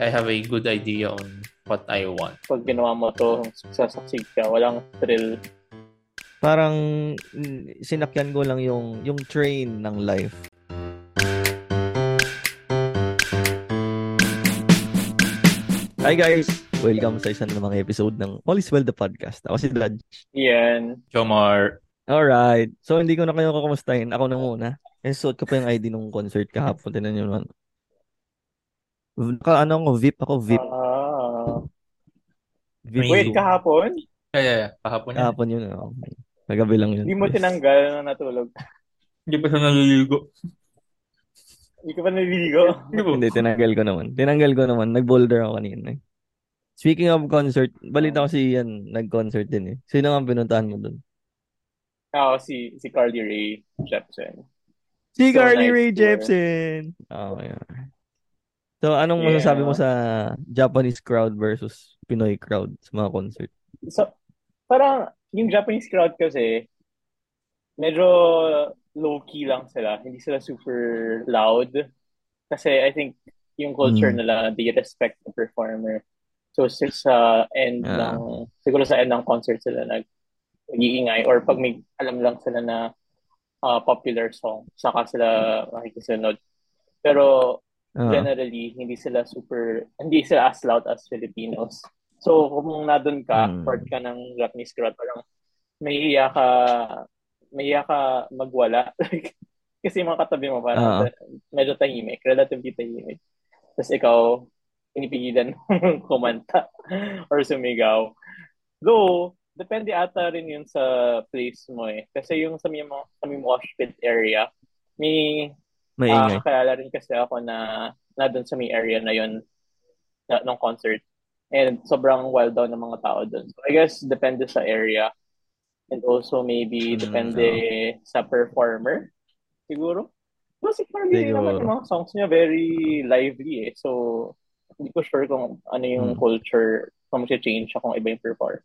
I have a good idea on what I want. Pag ginawa mo to, sasaksid ka, walang thrill. Parang sinakyan ko lang yung yung train ng life. Hi guys! Welcome sa isang namang episode ng All is Well the Podcast. Ako si Dad. Yan. Jomar. Alright. So, hindi ko na kayo kakumustahin. Ako na muna. Eh, suot ko pa yung ID nung concert kahapon. Tinan nyo naman. Naka, ano ako, VIP ako, VIP. Ah. VIP Wait, kahapon? Yeah, yeah, yeah. Kahapon yan. Kahapon yun. Oh. Nagabi lang yun. Hindi mo tinanggal na natulog. Hindi pa siya naliligo. Hindi ka pa naliligo. Hindi. Hindi, tinanggal ko naman. Tinanggal ko naman. Nag-boulder ako kanina. eh. Speaking of concert, balita ko si Ian, nag-concert din eh. Sino ang pinuntahan mo dun? Ako, si, si Carly Rae Jepsen. Si So Carly nice Rae tour. Jepsen! Oh, yeah. So, anong Yeah. masasabi mo sa Japanese crowd versus Pinoy crowd sa mga concert? So, parang yung Japanese crowd kasi, medyo low-key lang sila. Hindi sila super loud. Kasi I think yung culture Mm. nila, they respect the performer. So, sa end Ah. ng, siguro sa end ng concert sila nag nag-iingay or pag may alam lang sila na ah, popular song, saka sila makikisunod. Pero Ah. generally, hindi sila super, hindi sila as loud as Filipinos. So, kung nandun ka, Mm. part ka ng Japanese crowd, parang may iya ka, may iya ka magwala. Kasi mga katabi mo, parang Ah. medyo tahimik, relatively tahimik. Tapos ikaw, pinipigilan kumanta or sumigaw. Though, depende ata rin yun sa place mo eh. Kasi yung sa mga- sa may mosh pit area, may Ah, Maingay. kakilala rin kasi ako na na doon sa may area na yun na, ng concert. And sobrang wild daw ng mga tao doon. So I guess depende sa area. And also maybe Mm, depende sa performer. Siguro. Kasi Carly Rae naman yung mga songs niya very lively eh. So hindi ko sure kung ano yung Mm. culture, kung change siya kung iba yung performer.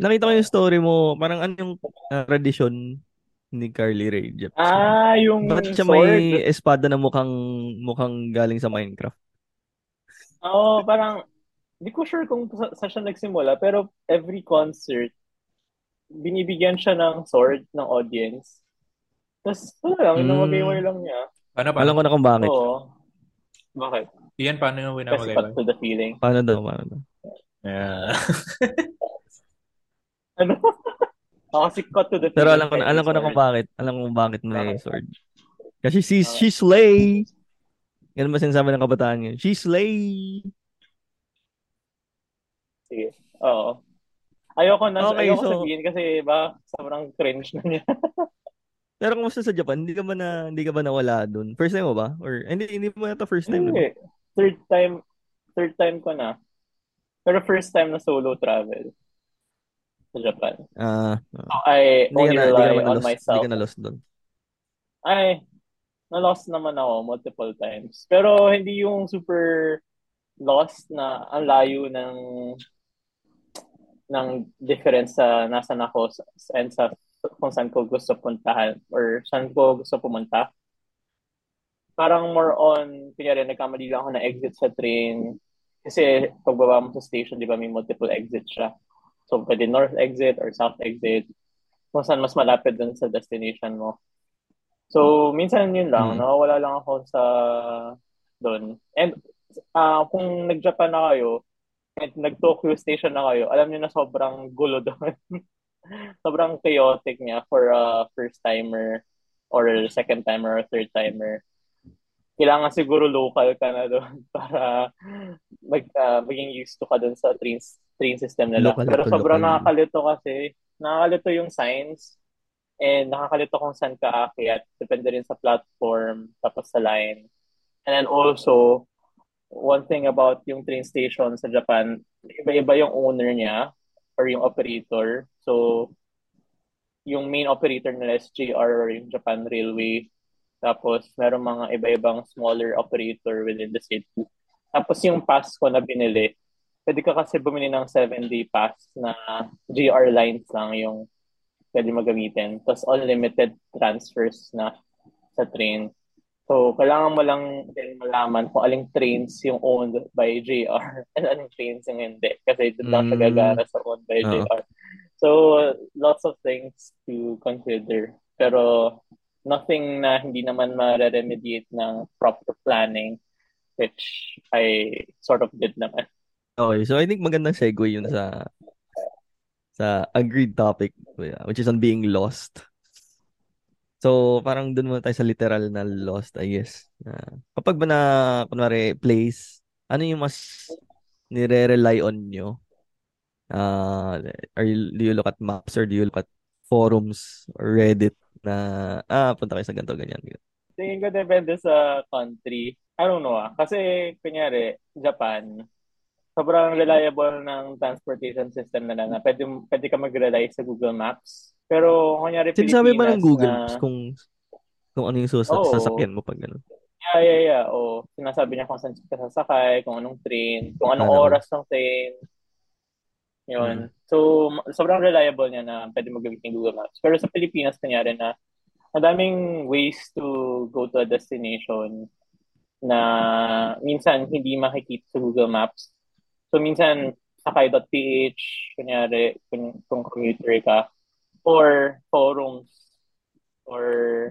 Nakita ko yung story mo, parang ano yung ah, tradisyon ni Carly Rae Jepsen? Ah, yung Bakit siya sword. may espada na mukhang mukhang galing sa Minecraft? Oo, parang, hindi ko sure kung sa, sa siya nagsimula, pero every concert, binibigyan siya ng sword ng audience. Tapos, wala lang, Mm. inamagay lang niya. Paano, Alam paano? ko na kung bakit. Oo. Bakit? Iyan, paano yung Kasi winamagay cut to the feeling. Paano daw, paano daw? Yeah. Ano? Ako kasi cut to the. Pero alam ko na, alam ko na kung bakit. Alam ko kung bakit may sword. Kasi she, Ah. she slay! Ganun ba sinasabi ng kabataan ngayon? She slay! Sige. Oo. Ayoko na, Okay, ayoko so- sabihin kasi ba, sobrang cringe na niya. Pero kumusta sa Japan? Hindi ka ba na hindi ka ba nawala doon? First time mo ba? Or hindi hindi mo yata first time. Hindi. Third time, third time ko na. Pero first time na solo travel sa Japan. Ah, So, I hindi ka only na, rely on na-lost, myself. hindi ka na-lost doon. Ay, na-lost naman ako multiple times. Pero hindi yung super lost na ang layo ng ng difference sa nasan ako sa- and sa kung saan ko gusto puntahan or saan ko gusto pumunta. Parang more on, kunyari, nagkamali lang ako na exit sa train. Kasi pagbaba mo sa station, di ba, may multiple exit siya. So, pwede north exit or south exit. Kung saan mas malapit dun sa destination mo. So, minsan yun lang, Mm. nawawala lang ako sa doon. And ah kung nag-Japan na kayo, at nag-Tokyo station na kayo, alam niyo na sobrang gulo doon. sobrang chaotic niya for a first-timer or second timer or third timer. Kailangan siguro local ka na doon para mag, ah, maging used to ka doon sa train, train system nila. Local Pero to sobrang local. nakakalito kasi, nakakalito yung signs and nakakalito kung saan ka aakyat. Depende rin sa platform, tapos sa line. And then also, one thing about yung train station sa Japan, iba-iba yung owner niya or yung operator. So, yung main operator nila is JR or yung Japan Railway. Tapos, meron mga iba-ibang smaller operator within the city. Tapos, yung pass ko na binili, pwede ka kasi bumili ng 7-day pass na JR lines lang yung pwede magamitin. Tapos, unlimited transfers na sa train. So, kailangan mo lang din malaman kung aling trains yung owned by JR and aling trains yung hindi. Kasi doon lang Mm. gagana sa owned by Oo. JR. So, lots of things to consider. Pero, nothing na hindi naman ma-remediate ng proper planning, which I sort of did naman. Okay, so I think magandang segue yun sa sa agreed topic which is on being lost. So, parang dun muna tayo sa literal na lost, I guess. Na, kapag ba na, kunwari, place, ano yung mas nire-rely on nyo? Uh, are you, do you look at maps or do you look at forums or Reddit na, ah, punta kayo sa ganito, ganyan. ganyan. Tingin ko depende sa country. I don't know ah. Kasi, kunyari, Japan, sobrang reliable ng transportation system na pwede, pwede ka mag-rely sa Google Maps. Pero, kunyari, Sinasabi ba ng Google na- Maps kung kung ano yung susa- Oo. sasakyan mo pag gano'n? Yeah, yeah, yeah. O, sinasabi niya kung saan ka sasakay, kung anong train, kung anong Ano? oras ng train. Yun. So, ma- sobrang reliable niya na pwede magamit ng Google Maps. Pero sa Pilipinas, kanyari na madaming ways to go to a destination na minsan hindi makikita sa Google Maps. So, minsan, sakay.ph, kunyari, kung, kung commuter ka, or forums, or,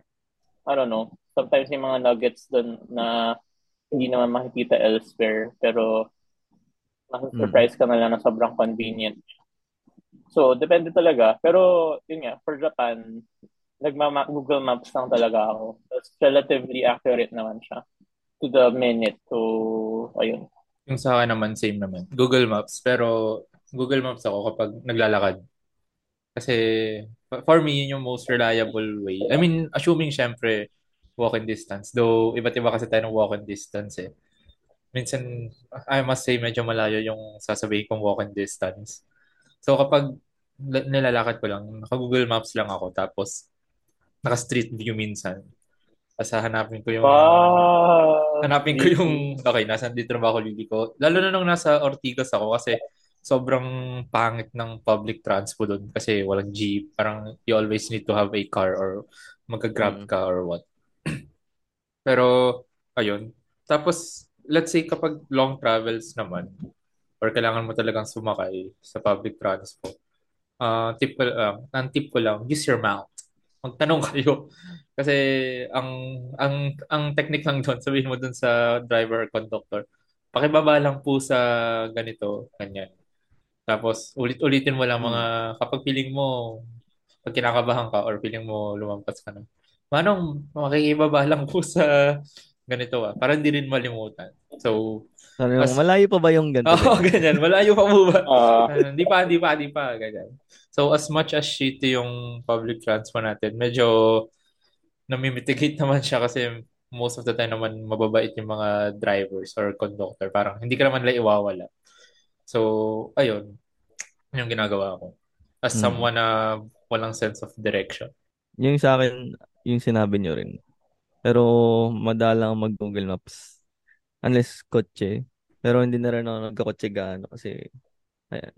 I don't know, sometimes yung mga nuggets doon na hindi naman makikita elsewhere, pero nasa-surprise ka na lang na sobrang convenient. So, depende talaga. Pero, yun nga, for Japan, nagmama Google Maps lang talaga ako. That's relatively accurate naman siya to the minute. So, ayun. Yung sa akin naman, same naman. Google Maps. Pero Google Maps ako kapag naglalakad. Kasi for- for me, yun yung most reliable way. I mean, assuming syempre walking distance. Though, iba't iba kasi tayo ng walking distance eh. Minsan, I must say, medyo malayo yung sasabihin kong walking distance. So kapag la- nilalakad ko lang, naka-Google Maps lang ako. Tapos, naka-street view minsan. Tapos hanapin ko yung... Wow! Hanapin ko yung, okay, nasa dito na ba ako liliko? Lalo na nung nasa Ortigas ako kasi sobrang pangit ng public transport doon kasi walang jeep. Parang you always need to have a car or magka-grab Mm. ka or what. Pero, ayun. Tapos, let's say kapag long travels naman or kailangan mo talagang sumakay sa public transport, ah tip ko lang, ang tip ko lang, use your mouth. Magtanong kayo. Kasi ang ang ang technique lang doon, sabihin mo doon sa driver or conductor, pakibaba lang po sa ganito, ganyan. Tapos ulit-ulitin mo lang mga kapag feeling mo pag kinakabahan ka or feeling mo lumampas ka na. Manong makikibaba lang po sa ganito ah, para hindi rin malimutan. So, mo, As- malayo pa ba yung ganito? Oo, ganyan. Malayo pa po ba? Ah, Ah, Hindi pa, hindi pa, hindi pa. Ganyan. So, as much as shitty yung public transport natin, medyo namimitigate naman siya kasi most of the time naman mababait yung mga drivers or conductor. Parang hindi ka naman lang iwawala. So, ayun. Yun yung ginagawa ko. As Hmm. someone na walang sense of direction. Yung sa akin, yung sinabi nyo rin. Pero madalang mag-Google Maps. Unless kotse. Pero hindi na rin ako nagkakotse gaano kasi ayan,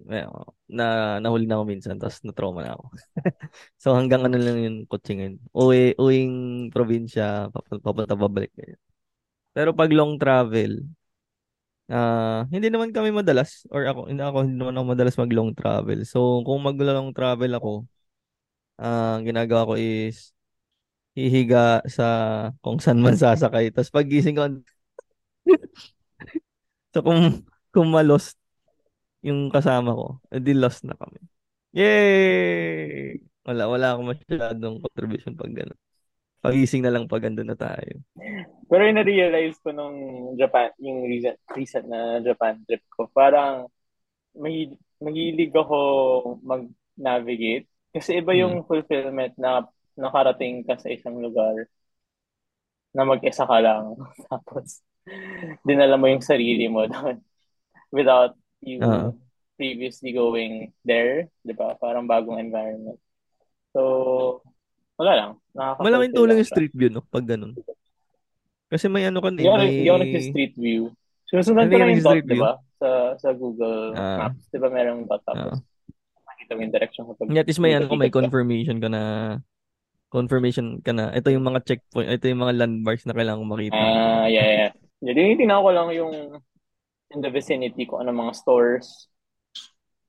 na nahuli na ako minsan tapos na-trauma na ako. so hanggang ano lang yung kotse ngayon. Uwi, uwing probinsya, papunta, babalik. Ganyan. Pero pag long travel, ah hindi naman kami madalas or ako hindi ako hindi naman ako madalas mag long travel. So kung mag long travel ako, ah ang ginagawa ko is hihiga sa kung saan man sasakay. Tapos pagising ko, so kung, kung ma-lost yung kasama ko, edi lost na kami. Yay! Wala, wala akong masyadong contribution pag gano'n. Pagising na lang pag andun na tayo. pero yung na-realize ko nung Japan, yung recent, recent na Japan trip ko, parang may, mahilig ako mag-navigate. Kasi iba yung fulfillment na nakarating ka sa isang lugar na mag-isa ka lang. Tapos, dinala mo yung sarili mo doon without you Oo. previously going there. Di ba? Parang bagong environment. So, wala lang. Malaking tulong lang yung street view, no? Pag ganun. Kasi may ano ka na, Hindi ako, eh, hindi ako may... nag-street view. Sinusundan Hindi ko ka lang yung dot, di ba? Sa, sa Google Ah. Maps. Di ba merong dot Ah. tapos makita mo yung direction kapag At least may ano, may confirmation ka na confirmation ka na. Ito yung mga checkpoint, ito yung mga landmarks na kailangan makita. Ah, yeah, yeah. Jadi, tinaw ko lang yung in the vicinity ko ano mga stores.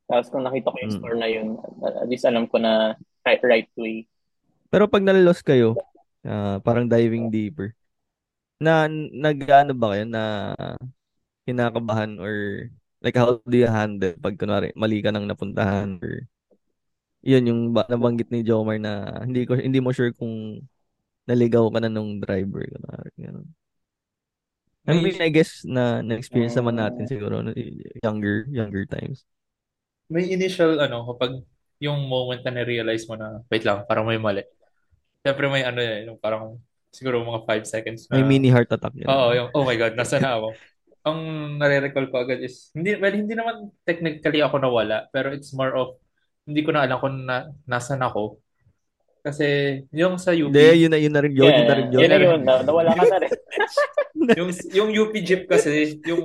Tapos kung nakita ko yung Mm. store na yun, at least alam ko na right, right way. Pero pag nalalos kayo, ah, parang diving deeper, na nag-ano ba kayo na kinakabahan or like how do you handle pag kunwari mali ka nang napuntahan or yun yung ba, nabanggit ni Jomar na hindi ko hindi mo sure kung naligaw ka na nung driver kunwari ganun. I mean, I guess na na-experience naman natin siguro younger younger times. May initial, ano, kapag yung moment na na-realize mo na, wait lang, parang may mali. Siyempre may ano eh, yung parang siguro mga 5 seconds na, May mini heart attack yun. oo, yung, oh my God, nasa na ako. Ang nare-recall ko agad is, hindi, well, hindi naman technically ako nawala, pero it's more of, hindi ko na alam kung na, nasan ako. Kasi yung sa UP, Hindi, yun na yun na rin yun, yun na rin yun. yun na yun. Na, nawala ka na rin. yung, yung UP jeep kasi, yung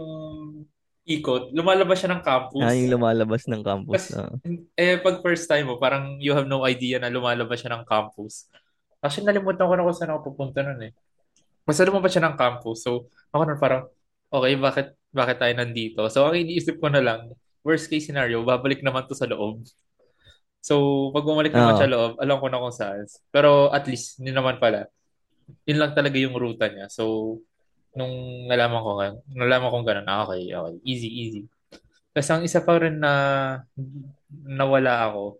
ikot, lumalabas siya ng campus. Ah, yung lumalabas ng campus. Kasi, ah. eh, pag first time mo, parang you have no idea na lumalabas siya ng campus. Actually, nalimutan ko na kung saan ako pupunta nun eh. Basta lumabas siya ng campus. So, ako nun parang, okay, bakit, bakit tayo nandito? So, ang iniisip ko na lang, worst case scenario, babalik naman to sa loob. So, pag bumalik naman Oo. siya loob, alam ko na kung saan. Pero at least, hindi naman pala. Yun lang talaga yung ruta niya. So, nung nalaman ko, nga- nalaman kong ganun, ah, okay, okay, easy, easy. Tapos ang isa pa rin na nawala ako,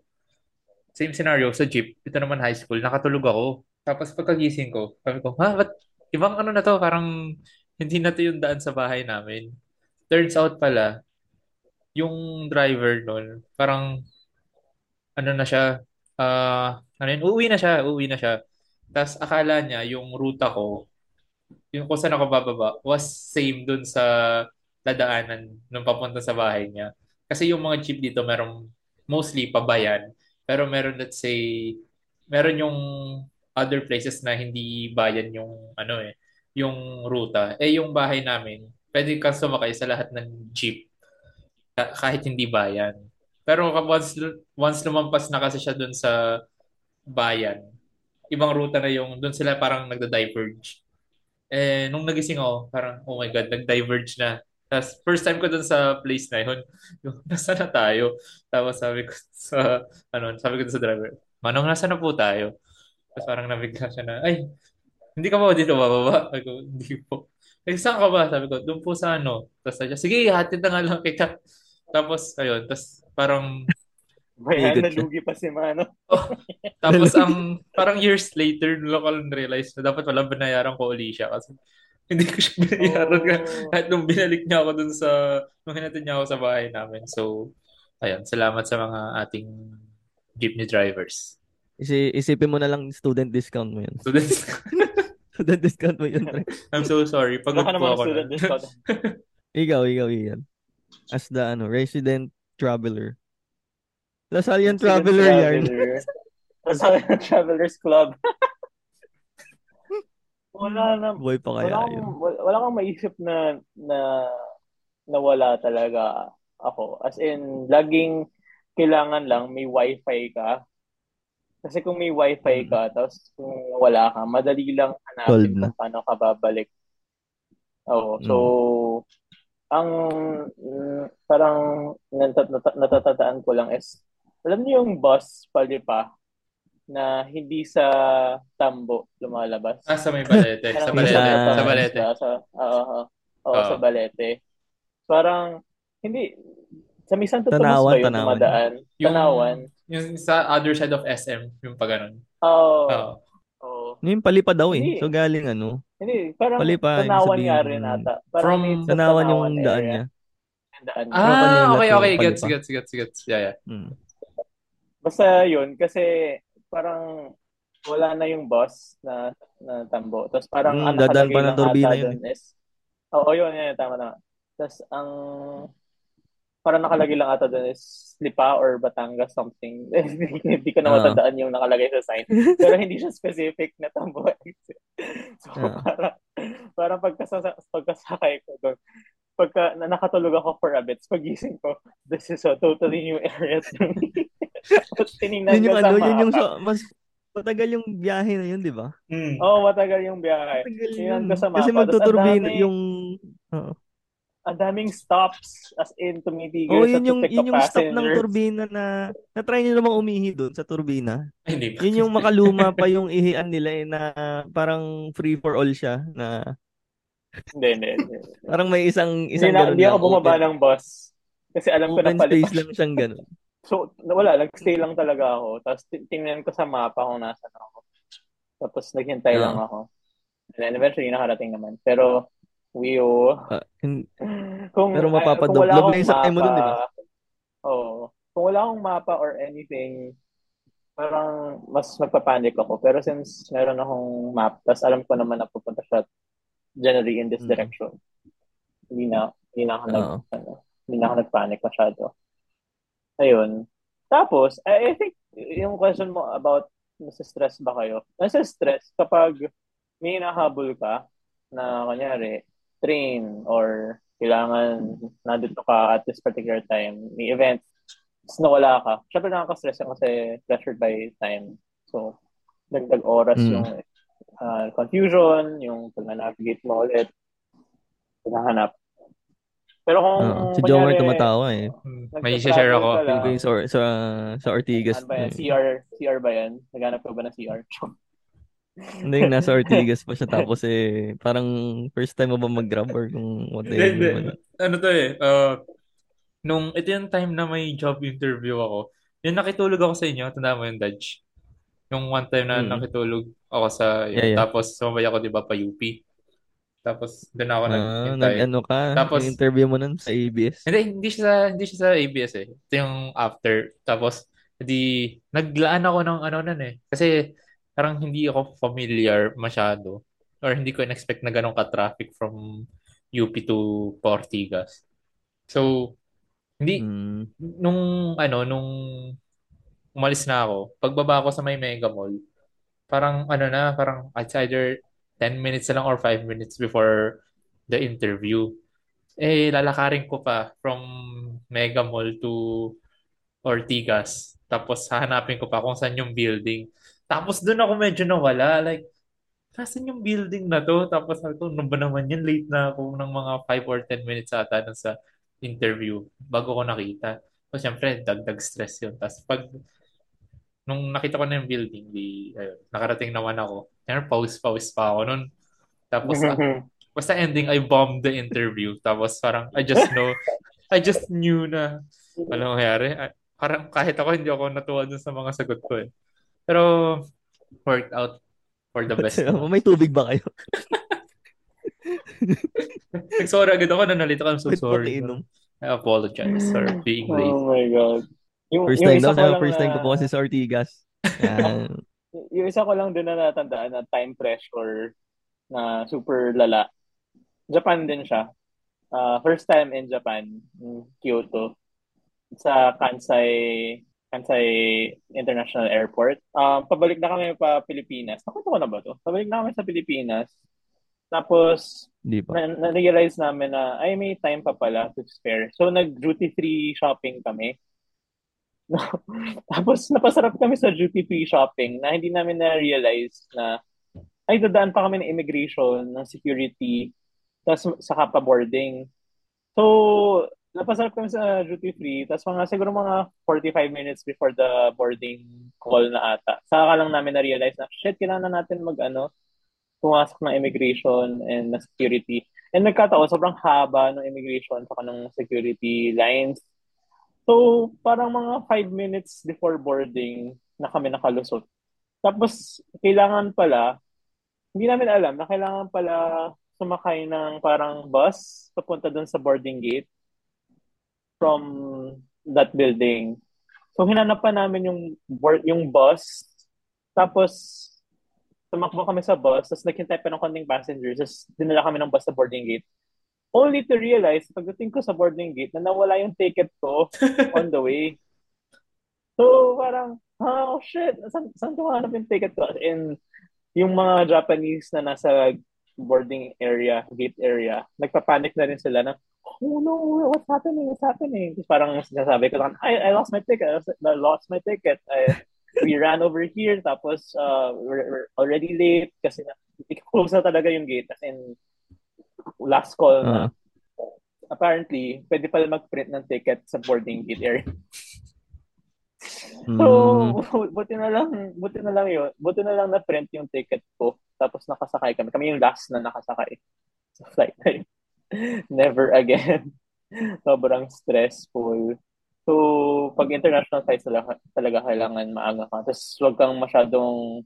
same scenario sa jeep, ito naman high school, nakatulog ako. Tapos pagkagising ko, sabi ko, ha, ba't ibang ano na to, parang hindi na to yung daan sa bahay namin. Turns out pala, yung driver nun, parang ano na siya, ah, ano yun, uuwi na siya, uuwi na siya. Tapos akala niya yung ruta ko, yung kung saan ako bababa, was same dun sa dadaanan nung papunta sa bahay niya. Kasi yung mga jeep dito, merong mostly pabayan. Pero meron, let's say, meron yung other places na hindi bayan yung ano eh, yung ruta. Eh yung bahay namin, pwede kang sumakay sa lahat ng jeep ka- kahit hindi bayan. Pero once, once lumampas na kasi siya dun sa bayan, ibang ruta na yung, dun sila parang nagda-diverge. Eh, nung nagising ako, parang, oh my God, nag-diverge na. Tapos, first time ko dun sa place na yun, yung, nasa na tayo? Tapos sabi ko sa, ano, sabi ko sa driver, Manong, nasa na po tayo? Tapos parang nabigla siya na, ay, hindi ka ba dito bababa? Sabi ko, hindi po. Eh, saan ka ba? Sabi ko, doon po sa ano. Tapos sabi sige, hatid na nga lang kita. Tapos, ayun, tapos parang, siya. nalugi pa si Mano. tapos ang, parang years later, doon ko lang realize na dapat wala binayaran ko uli siya kasi hindi ko siya binayaran ka. Oh. Kahit nung binalik niya ako dun sa, nung hinatid niya ako sa bahay namin. So, ayun, salamat sa mga ating jeepney drivers. Isi, isipin mo na lang student discount mo yun. So, this, Student discount mo yun. I'm so sorry. Pagod po ako. student discount. Ikaw, ikaw, Ian. As the ano, resident traveler. Lasallian traveler yan. Traveler. Travelers Club. wala na. Boy pa kaya Wala yun. wala, wala kang maisip na, na nawala talaga ako. As in, laging kailangan lang may wifi ka. Kasi kung may wifi Hmm. ka, tapos kung wala ka, madali lang Solve hanapin na. kung paano ka babalik. Oo. So, ang mm, parang natat- natat- natatandaan ko lang is, alam niyo yung bus palipa na hindi sa tambo lumalabas. Ah, sa may balete. sa balete. sa- Sa balete. Sa, sa, oo, oo, oo, Oo. sa balete. Parang, hindi, sa may Santo Tomas Tanawan, ba yun Tanawan. dumadaan? Yung, Tanawan. yung sa other side of SM, yung pa ganun. Oo. Oo. Yung palipa daw eh. Hindi. So galing ano. Hindi, parang Palipa, Tanawan nga rin ata. Parang from sa Tanawan yung Tanawan daan niya. Daan niya. Ah, okay, okay. Gets, Palipa. gets, gets, gets. Yeah, yeah. Hmm. Basta yun, kasi parang wala na yung bus na, na tambo. Tapos parang Hmm, ang dadaan nakalagay pa ng turbina ata yun is, oo, yun, yun, tama na. Tapos ang, parang nakalagay lang ata dun is Lipa or Batangas something. hindi ko na Ah. matandaan yung nakalagay sa sign. Pero hindi siya specific na tambo exit. So Ah. parang, parang pagkasa, pagkasakay ko doon, pagka na nakatulog ako for a bit, pagising ko, this is a totally new area to me. Tapos tinignan Yun yung ano, yun yung sa, mas matagal yung biyahe na yun, di ba? Mm. Oo, oh, matagal yung biyahe. Matagal yun. Kasi magtuturbine yung... Oo. Ang daming stops as in tumitigil Oh, sa yun yung to pick yun yung stop ng turbina na na-try niyo namang umihi doon sa turbina. Ay, hindi. Yun yung makaluma pa yung ihian nila eh, na parang free for all siya na Hindi, hindi, hindi. parang may isang Hindi, isang na, ganun hindi ako lang, bumaba open, ng bus. Kasi alam ko na pala. space lang siyang ganun. So, wala. Nag-stay lang talaga ako. Tapos tingnan ko sa mapa kung nasan ako. Tapos naghintay Ah. lang ako. And then eventually nakarating naman. Pero, Wio, Ah, hin- kung, Pero ah, mapapadog- kung wala akong na yung sakay mo dun, di ba? Oo. Kung wala akong mapa or anything, parang mas magpapanik ako. Pero since meron akong map, tapos alam ko naman na pupunta siya generally in this Mm. direction, hindi na, hindi na ako nag, Oo. ano, hindi na ako nagpanic masyado. Ayun. Tapos, I, I think, yung question mo about nasa-stress ba kayo? Nasa-stress kapag may nahabol ka na, kunyari, train or kailangan nandito ka at this particular time, may event, tapos nawala ka. Siyempre nakaka-stress yan kasi pressured by time. So, dagdag oras Mm. yung uh, confusion, yung pag-navigate mo ulit, hinahanap. Pero kung, Oo. si Jomer tumatawa eh. May share ako. ko yung sa, sa, sa Ortigas. Ano ba yan? eh. CR, CR ba yan? Naghanap ka ba ng CR? Hindi, nasa Ortigas pa siya tapos eh, parang first time mo ba mag-grab or kung whatever. hindi. man. Ano to eh. uh, nung ito yung time na may job interview ako, yung nakitulog ako sa inyo, tanda mo yung Dodge. Yung one time na Mm. nakitulog ako sa, yun, Yeah, yeah. tapos sumabay ako, di ba, pa UP. Tapos doon ako Ah, naghintay. nag-ano ka, Tapos- yung interview mo nun sa ABS. Hindi, hindi siya sa, hindi siya sa ABS eh. Ito yung after. Tapos, hindi, naglaan ako ng ano nun eh. Kasi, parang hindi ako familiar masyado. Or hindi ko in-expect na ganun ka-traffic from UP to Ortigas. So, hindi, Mm. nung, ano, nung umalis na ako, pagbaba ko sa may Mega Mall, parang, ano na, parang, it's either 10 minutes na lang or 5 minutes before the interview eh, lalakarin ko pa from Mega Mall to Ortigas. Tapos, hahanapin ko pa kung saan yung building. Tapos, doon ako medyo nawala. Like, saan yung building na to? Tapos, sabi ko, ano ba naman yun? Late na ako ng mga 5 or 10 minutes ata dun sa interview bago ko nakita. So, syempre, dagdag stress yun. Tapos, pag nung nakita ko na yung building, di, ayun, nakarating naman ako. Kaya pause-pause pa ako nun. Tapos, ah, basta ending, I bombed the interview. Tapos parang, I just know, I just knew na, ano nangyari. Ah, Parang kahit ako, hindi ako natuwa dun sa mga sagot ko eh. Pero, worked out for the best. may tubig ba kayo? Nag-sorry agad ako, nanalita ka, I'm so Pwede sorry. I apologize for being late. oh my God. Yung, First yung time isa daw, lang first time na- ko po kasi sa Ortigas. Yan. Yung isa ko lang din na natandaan na time pressure na super lala. Japan din siya. Uh, first time in Japan, in Kyoto, sa Kansai Kansai International Airport. Um, pabalik na kami pa Pilipinas. Nakunto ko na ba to? Pabalik na kami sa Pilipinas. Tapos, Hindi pa. na- na-realize namin na, ay, may time pa pala to spare. So, nag-duty free shopping kami. Tapos, napasarap kami sa duty free shopping na hindi namin na-realize na, ay, dadaan pa kami ng immigration, ng security, tapos saka pa boarding. So, napasarap kami sa duty free, tapos mga, siguro mga 45 minutes before the boarding call na ata. Saka lang namin na-realize na, shit, kailangan na natin mag, ano, pumasok ng immigration and na security. And nagkataon, sobrang haba ng immigration saka ng security lines. So, parang mga 5 minutes before boarding na kami nakalusot. Tapos, kailangan pala, hindi namin alam na kailangan pala sumakay ng parang bus papunta doon sa boarding gate from that building. So, hinanap pa namin yung, board, yung bus. Tapos, tumakbo kami sa bus, tapos naghintay pa ng konting passengers, tapos dinala kami ng bus sa boarding gate. Only to realize, pagdating ko sa boarding gate, na nawala yung ticket ko on the way. So, parang, oh shit, saan, saan ko hanap yung ticket ko? And yung mga Japanese na nasa boarding area, gate area, nagpapanik na rin sila na, oh no, what's happening? What's happening? Tapos parang sinasabi ko lang, I, I lost my ticket. I lost my ticket. I, we ran over here, tapos uh, we're, we're already late kasi na, close na talaga yung gate. As in, last call na. Ah. Apparently, pwede pala mag-print ng ticket sa boarding gate area. Mm. So, buti na lang, buti na lang yun. Buti na lang na-print yung ticket ko. Tapos nakasakay kami. Kami yung last na nakasakay sa flight. Never again. Sobrang stressful. So, pag international flights talaga, talaga kailangan maaga ka. Tapos, huwag kang masyadong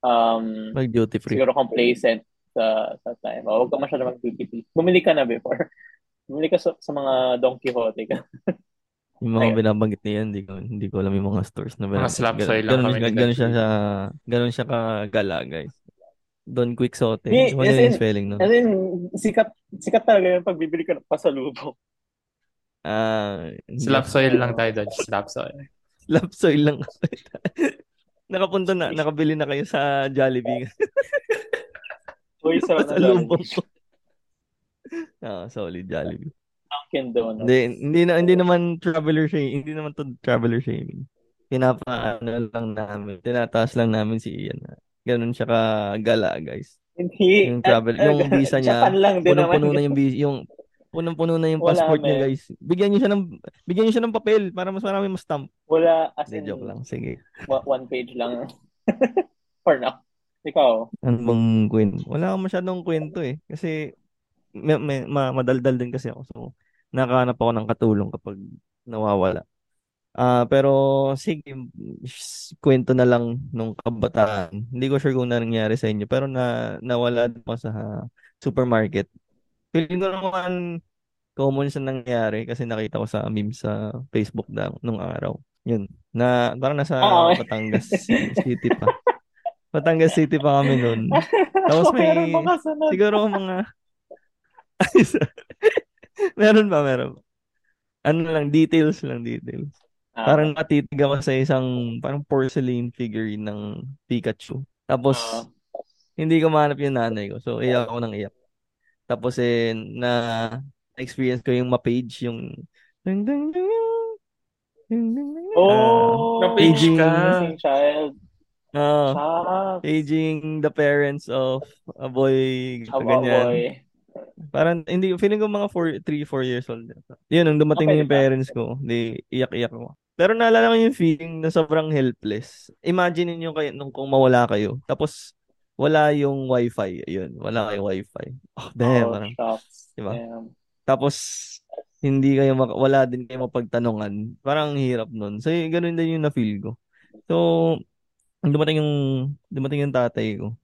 um, Mag duty free. siguro complacent sa sa time. Huwag kang masyadong mag-duty free. Bumili ka na before. Bumili ka sa, sa mga Don Quixote ka. Yung mga Ayun. binabanggit niya hindi ko, hindi ko alam yung mga stores na Mga binabanggit. slap Gan- soy lang ganun, kami ni ganun siya sa, ganun siya kagala, guys. Don Quixote. Hindi, Ano as yung in- spelling nun? And then, sikat, sikat talaga yung pagbibili ka ng pasalubong. Ah, hindi. Slap soil lang tayo doon. Slap soil. Slap soil lang. Nakapunta na, nakabili na kayo sa Jollibee. Uy, sa Pasalubong ko. Ah, solid Jollibee. Dunkin Donuts. Hindi, hindi na hindi naman traveler shaming, hindi naman to traveler shaming. Pinapa ano lang namin, tinataas lang namin si Ian. Ganun siya kagala, guys. Hindi. Yung travel, yung visa niya, punong-puno na yung visa, yung punong-puno na yung Wala, passport niya, men. guys. Bigyan niyo siya ng bigyan niyo siya ng papel para mas marami mas stamp. Wala, as in, joke lang. Sige. one page lang. For now. Ikaw. Ano bang kwento? Wala akong masyadong kwento eh. Kasi may, may, ma, madaldal din kasi ako. So, nakahanap ako ng katulong kapag nawawala. Ah, pero sige, kwento na lang nung kabataan. Hindi ko sure kung nangyari sa inyo, pero na nawala ako sa supermarket. Feeling ko naman common siya nangyari kasi nakita ko sa meme sa Facebook na nung araw. Yun. Na parang nasa Oo. Batangas City pa. Batangas City pa kami noon. Tapos may-. Siguro mga meron ba, meron ba? Ano lang, details lang, details. Ah, Parang natitig ako sa isang parang porcelain figurine ng Pikachu. Tapos, ah. hindi ko mahanap yung nanay ko. So, iyak ako ng iyak. Tapos, eh, na experience ko yung ma-page, yung ding, ding, ding, ding, ding, ding, ding. Oh, Na-page Paging- ka. Child. Shucks. paging the parents of a boy, ganyan. boy. Parang, hindi, feeling ko mga 4, 3, 4 years old. Yun, nung dumating Okay, na yung parents ko, di, iyak-iyak ako. Pero naalala ko yung feeling na sobrang helpless. Imagine niyo kayo nung kung mawala kayo. Tapos, wala yung wifi. Ayun, wala kayong wifi. Oh, damn, Oh, parang. Diba? Damn. Tapos, hindi kayo, mak- wala din kayo mapagtanungan. Parang ang hirap nun. So, ganun din yung na-feel ko. So, dumating yung, dumating yung tatay ko.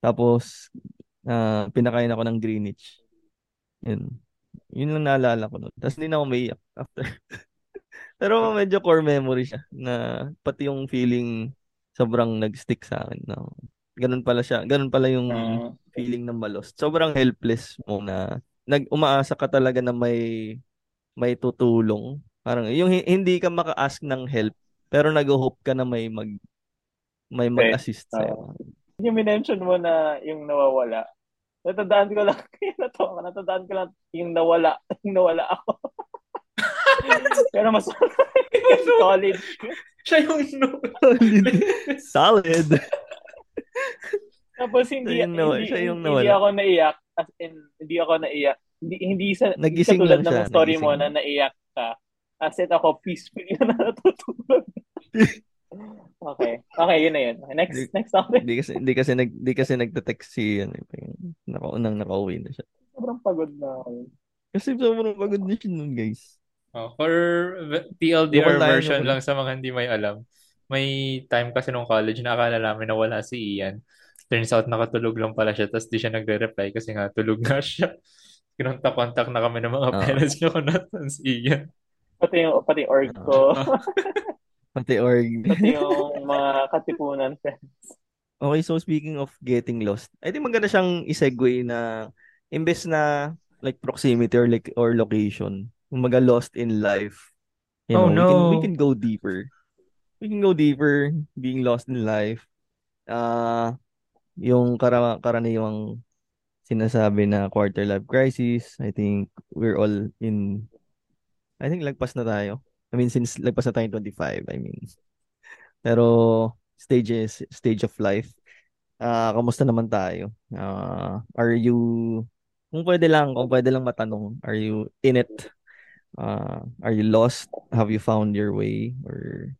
Tapos, ah pinakain ako ng Greenwich. Yun. Yun lang naalala ko nun. Tapos hindi na ako maiyak after. Pero medyo core memory siya na pati yung feeling sobrang nag-stick sa akin na ganun pala siya. Ganun pala yung Ah, feeling ng malost. Sobrang helpless mo na nag umaasa ka talaga na may may tutulong. Parang yung hi- hindi ka maka-ask ng help pero nag-hope ka na may mag may mag-assist Ah. sa'yo. yung minention mo na yung nawawala. Natandaan ko lang, natandaan ko lang yung nawala, yung nawala ako. Pero mas college. Siya yung no. Solid. Tapos hindi, yung hindi, siya yung hindi nawala. ako naiyak. As in, hindi ako naiyak. Hindi, hindi sa, hindi Nagising katulad lang siya, ng story mo na naiyak ka. As in ako, peacefully na natutulog. okay. Okay, yun na yun. Next, Hindi- next topic. Hindi kasi hindi kasi nag hindi kasi nagte-text si ano, yung nakaunang nakauwi na siya. Sobrang pagod na ako. Kasi sobrang pagod na siya nun, guys. Oh, for TLDR version lang sa mga hindi may alam. May time kasi nung college na akala namin na wala si Ian. Turns out nakatulog lang pala siya tapos di siya nagre-reply kasi nga tulog nga siya. Kinontak-contact na kami ng mga Ah. parents niya kung nasan si Ian. Pati yung, pati org ko. Pati org. pati yung mga katipunan friends. Okay, so speaking of getting lost, I think maganda siyang isegue na imbes na like proximity or like or location, kumaga lost in life. You Oh, know, we can we no. can go deeper. We can go deeper being lost in life. Ah, yung kara karaniwang sinasabi na quarter life crisis, I think we're all in I think lagpas na tayo. I mean since lagpas na tayo 25, I mean Pero stages, stage of life. Ah, kamusta naman tayo? Ah, are you kung pwede lang, kung pwede lang matanong, are you in it? Ah, are you lost? Have you found your way or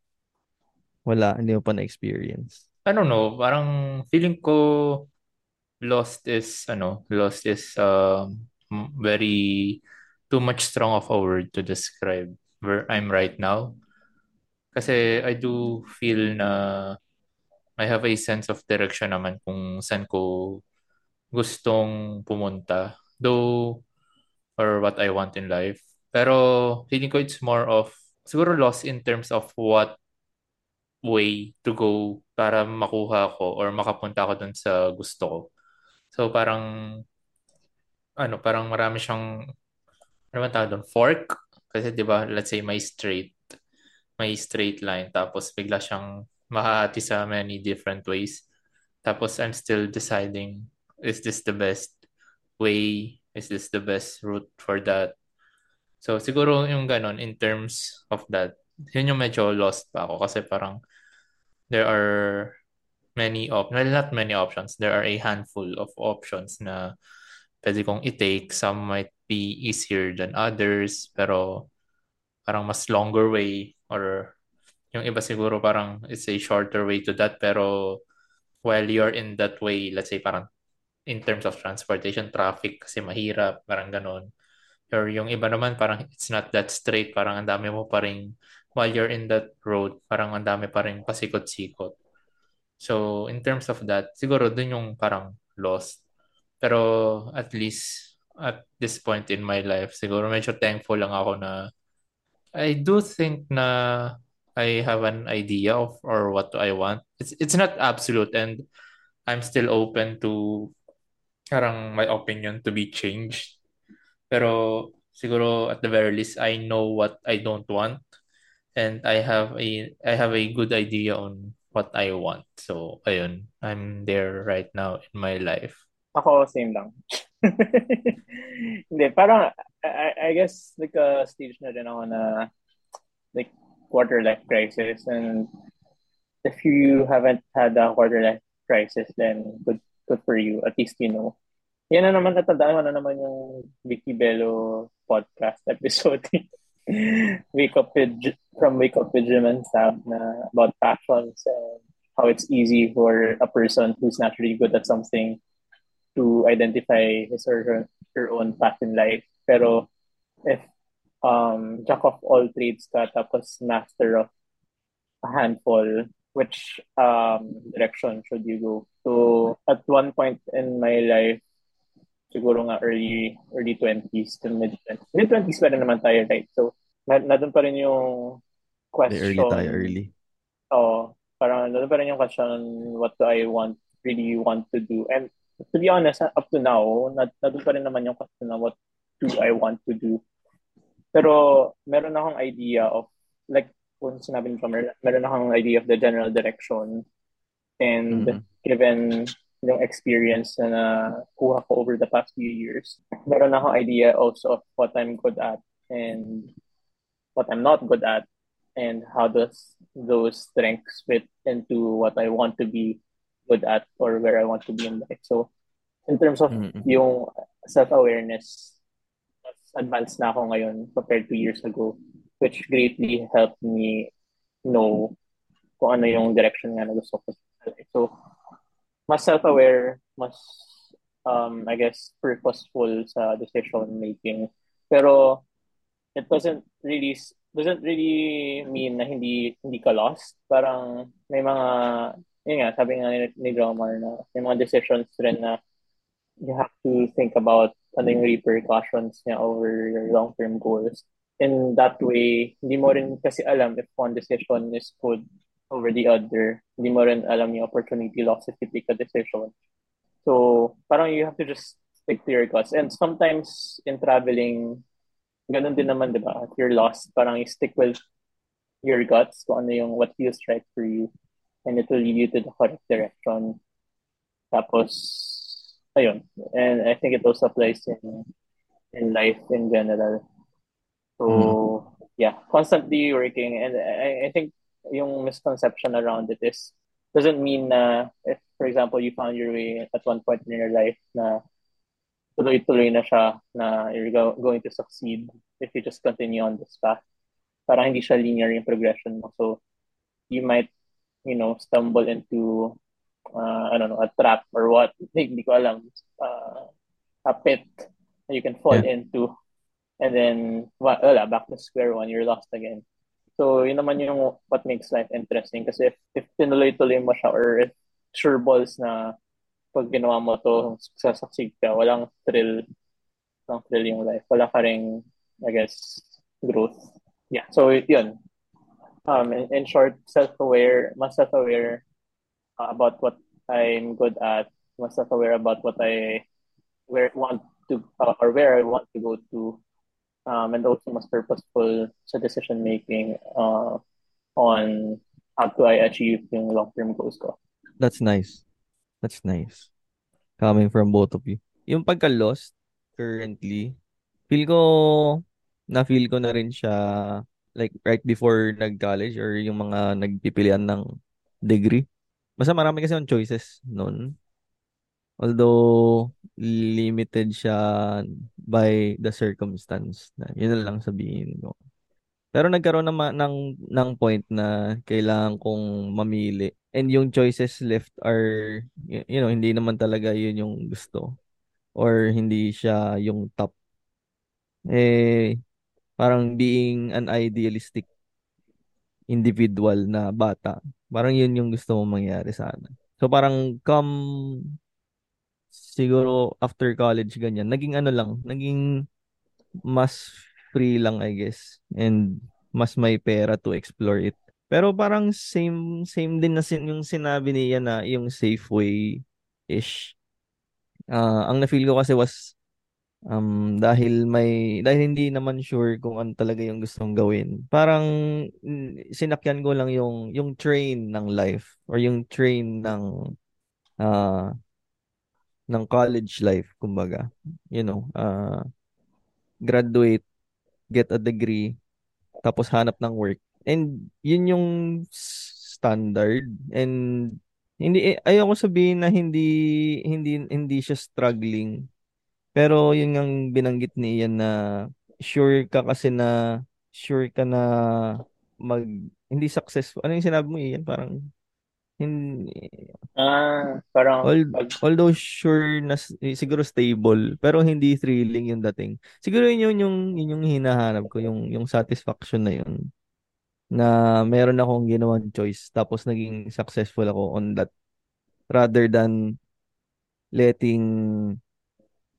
wala, hindi mo pa na-experience? I don't know, parang feeling ko lost is ano, lost is um very too much strong of a word to describe where I'm right now. Kasi I do feel na I have a sense of direction naman kung saan ko gustong pumunta. Though, or what I want in life. Pero feeling ko it's more of, siguro lost in terms of what way to go para makuha ko or makapunta ko dun sa gusto ko. So parang, ano, parang marami siyang, ano ba tawag doon? Fork? Kasi di ba, let's say may straight, may straight line, tapos bigla siyang mahati sa many different ways. Tapos I'm still deciding, is this the best way? Is this the best route for that? So siguro yung ganon in terms of that, yun yung medyo lost pa ako kasi parang there are many op well, not many options. There are a handful of options na pwede kong i-take. Some might be easier than others, pero parang mas longer way or yung iba siguro parang it's a shorter way to that pero while you're in that way, let's say parang in terms of transportation, traffic kasi mahirap, parang ganon. Or yung iba naman parang it's not that straight, parang ang dami mo pa rin while you're in that road, parang ang dami pa rin pasikot-sikot. So, in terms of that, siguro dun yung parang lost. Pero at least at this point in my life, siguro medyo thankful lang ako na I do think na I have an idea of or what I want. It's it's not absolute and I'm still open to parang my opinion to be changed. Pero siguro at the very least I know what I don't want and I have a I have a good idea on what I want. So ayun, I'm there right now in my life. Ako same lang. Hindi, parang I, I guess like a stage na rin ako na like quarter life crisis and if you haven't had a quarter life crisis then good good for you at least you know yan na naman natandaan ko na naman yung Vicky Bello podcast episode. Wake up with from Wake Up with Jim and Sam na about passions and how it's easy for a person who's naturally good at something to identify his or her, her own path in life. Pero if um, jack of all trades ka tapos master of a handful, which um, direction should you go? So at one point in my life, siguro nga early early 20s to mid 20s. Mid 20s pa rin naman tayo, right? So, na, na doon pa rin yung question. Early tayo, early. Oo. Parang na doon pa rin yung question, what do I want, really want to do? And to be honest, up to now, na, na doon pa rin naman yung question na what do I want to do? Pero meron akong idea of, like, kung sinabi ni Tomer, meron akong idea of the general direction. And mm-hmm. given yung experience na nakuha ko over the past few years. Meron akong idea also of what I'm good at and what I'm not good at and how does those strengths fit into what I want to be good at or where I want to be in life. So in terms of mm-hmm. yung self-awareness, advanced na ako ngayon compared to years ago, which greatly helped me know kung ano yung direction nga na gusto ko. So mas self-aware, mas um, I guess purposeful sa decision making. Pero it doesn't really doesn't really mean na hindi hindi ka lost. Parang may mga yun nga, sabi nga ni, ni na may mga decisions rin na you have to think about ano yung repercussions niya over your long-term goals. In that way, hindi mo rin kasi alam if one decision is good over the other. Hindi mo rin alam yung opportunity loss if you take a decision. So, parang you have to just stick to your guts. And sometimes in traveling, ganun din naman, di ba? If you're lost, parang you stick with your guts kung ano yung what feels right for you. And it will lead you to the correct direction. Tapos, ayun. And I think it also applies in in life in general. So, mm-hmm. yeah, constantly working. And I, I think yung misconception around it is doesn't mean na if for example you found your way at one point in your life na tuloy-tuloy na siya na you're go- going to succeed if you just continue on this path. Parang hindi siya linear yung progression mo. So you might, you know, stumble into uh, I don't know, a trap or what. Hindi ko alam. Uh, a pit that you can fall Yeah. into. And then, wa- wala, back to square one, you're lost again. So, yun naman yung what makes life interesting. Kasi if, if tinuloy-tuloy mo siya or if sure balls na pag ginawa mo to, sasucceed ka, walang thrill. Walang thrill yung life. Wala ka ring, I guess, growth. Yeah, so yun. Um, in, in short, self-aware, mas self-aware uh, about what I'm good at, mas self-aware about what I where want to uh, or where I want to go to, um, and also mas purposeful sa decision making uh, on how do I achieve yung long-term goals ko. That's nice. That's nice. Coming from both of you. Yung pagka-lost currently, feel ko, na-feel ko na rin siya like right before nag-college or yung mga nagpipilian ng degree. Basta marami kasi yung choices noon. Although limited siya by the circumstance na yun lang sabihin ko. Pero nagkaroon ng, ng, ng point na kailangan kong mamili. And yung choices left are, you know, hindi naman talaga yun yung gusto. Or hindi siya yung top. Eh, parang being an idealistic individual na bata. Parang yun yung gusto mong mangyari sana. So parang come siguro after college ganyan, naging ano lang, naging mas free lang I guess and mas may pera to explore it. Pero parang same same din na sin, yung sinabi niya na yung safe way ish. Ah, ang na-feel ko kasi was um dahil may dahil hindi naman sure kung ano talaga yung gustong gawin. Parang mm, sinakyan ko lang yung yung train ng life or yung train ng ah ng college life kumbaga. You know, ah graduate, get a degree, tapos hanap ng work. And yun yung standard and hindi eh, ayoko sabihin na hindi hindi hindi siya struggling. Pero yun ang binanggit ni Ian na sure ka kasi na sure ka na mag hindi successful. Ano yung sinabi mo Ian? Parang hindi Ah, parang Al- pag, although sure na eh, siguro stable pero hindi thrilling yung dating. Siguro yun yung yung, yun yung hinahanap ko yung yung satisfaction na yun na meron akong ginawang choice tapos naging successful ako on that rather than letting